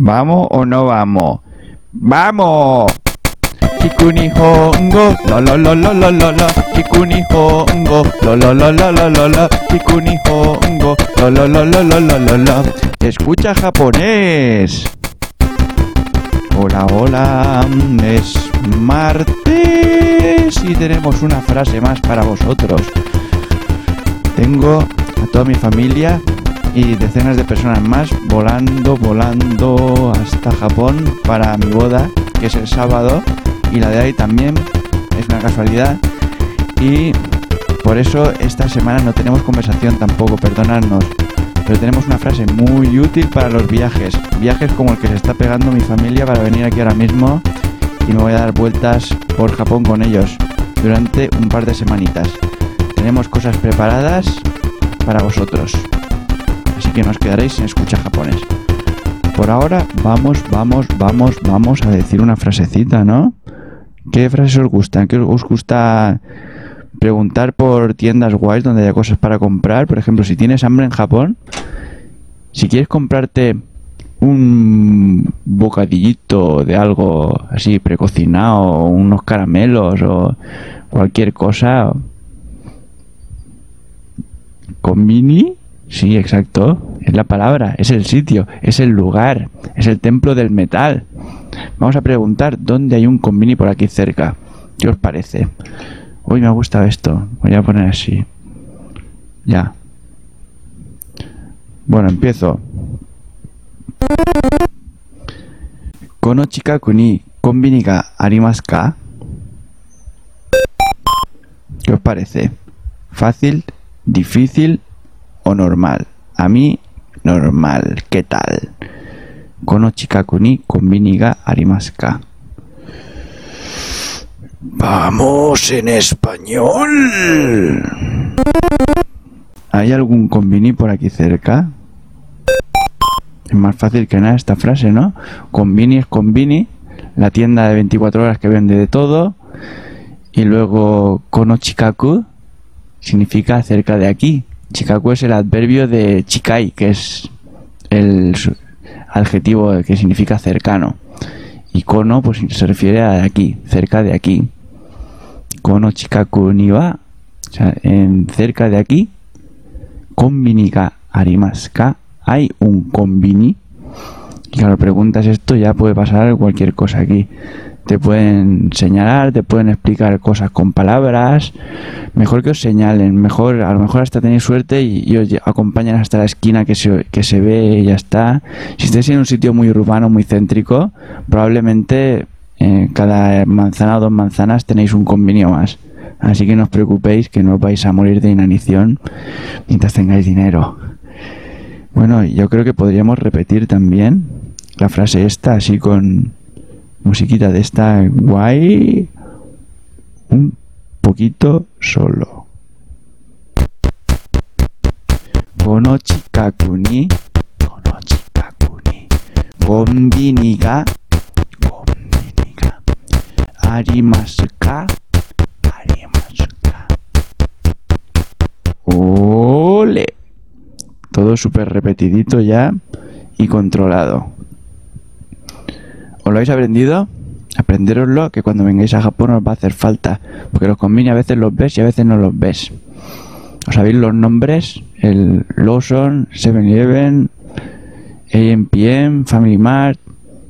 ¿Vamos o no vamos? ¡Vamos! Chikuni hongo, lo lo lo lo lo. Escucha japonés. Hola, hola, es martes y tenemos una frase más para vosotros. Tengo a toda mi familia y decenas de personas más volando, volando hasta Japón para mi boda, que es el sábado, y la de ahí también, es una casualidad. Y por eso esta semana no tenemos conversación tampoco, perdonadnos. Pero tenemos una frase muy útil para los viajes. Viajes como el que se está pegando mi familia para venir aquí ahora mismo y me voy a dar vueltas por Japón con ellos durante un par de semanitas. Tenemos cosas preparadas para vosotros. Así que nos quedaréis sin escuchar japonés. Por ahora vamos, vamos, vamos, vamos a decir una frasecita, ¿no? ¿Qué frases os gustan? ¿Qué os gusta preguntar por tiendas guays donde haya cosas para comprar? Por ejemplo, si tienes hambre en Japón, si quieres comprarte un bocadillito de algo así precocinado, unos caramelos o cualquier cosa, con mini, sí, exacto, es la palabra, es el sitio, es el lugar, es el templo del metal. Vamos a preguntar dónde hay un combini por aquí cerca. ¿Qué os parece? Uy, me ha gustado esto. Voy a poner así. Ya. Bueno, empiezo. Kono chikaku ni konbini ga arimasu ka? ¿Qué os parece? ¿Fácil, difícil o normal? A mí, normal. ¿Qué tal? Kono chikaku ni konbini ga arimasu ka? Vamos en español. ¿Hay algún convini por aquí cerca? Es más fácil que nada esta frase, ¿no? Convini es convini, la tienda de 24 horas que vende de todo. Y luego kono chikaku significa cerca de aquí. Chikaku es el adverbio de chikai, que es el adjetivo que significa cercano. Y kono pues se refiere a aquí, cerca de aquí. Kono chikaku ni wa, o sea, en cerca de aquí, konbini ga arimasu ka? Hay un konbini. Y claro, preguntas esto, ya puede pasar cualquier cosa aquí. Te pueden señalar, te pueden explicar cosas con palabras. Mejor que os señalen, mejor, a lo mejor hasta tenéis suerte y, os acompañan hasta la esquina que se, que se ve y ya está. Si estáis en un sitio muy urbano, muy céntrico, probablemente eh, cada manzana o dos manzanas tenéis un convenio más. Así que no os preocupéis que no vais a morir de inanición mientras tengáis dinero. Bueno, yo creo que podríamos repetir también la frase esta, así con musiquita de esta guay, un poquito solo. Kono chikaku ni, kono chikaku ni, konbini ga, konbini ga, arimasu ka. ¡Ole! Todo súper repetidito ya y controlado. ¿Os lo habéis aprendido? Aprenderoslo que cuando vengáis a Japón os va a hacer falta. Porque los convini a veces los ves y a veces no los ves. ¿Os sabéis los nombres? El Lawson, 7-Eleven, AMPM, Family Mart.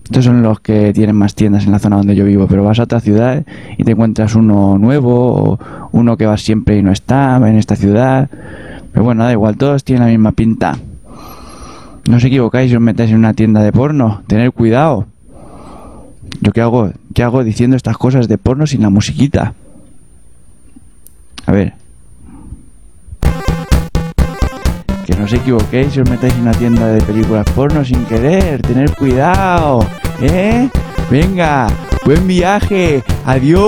Estos son los que tienen más tiendas en la zona donde yo vivo. Pero vas a otra ciudad y te encuentras uno nuevo o uno que va siempre y no está en esta ciudad. Pero bueno, da igual, todos tienen la misma pinta. No os equivocáis si os metáis en una tienda de porno. Tener cuidado. ¿Yo qué hago? ¿Qué hago diciendo estas cosas de porno sin la musiquita? A ver. Que no os equivoquéis si os metáis en una tienda de películas porno sin querer. Tener cuidado. ¿Eh? Venga. Buen viaje. Adiós.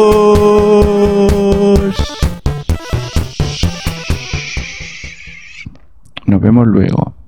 Nos vemos luego.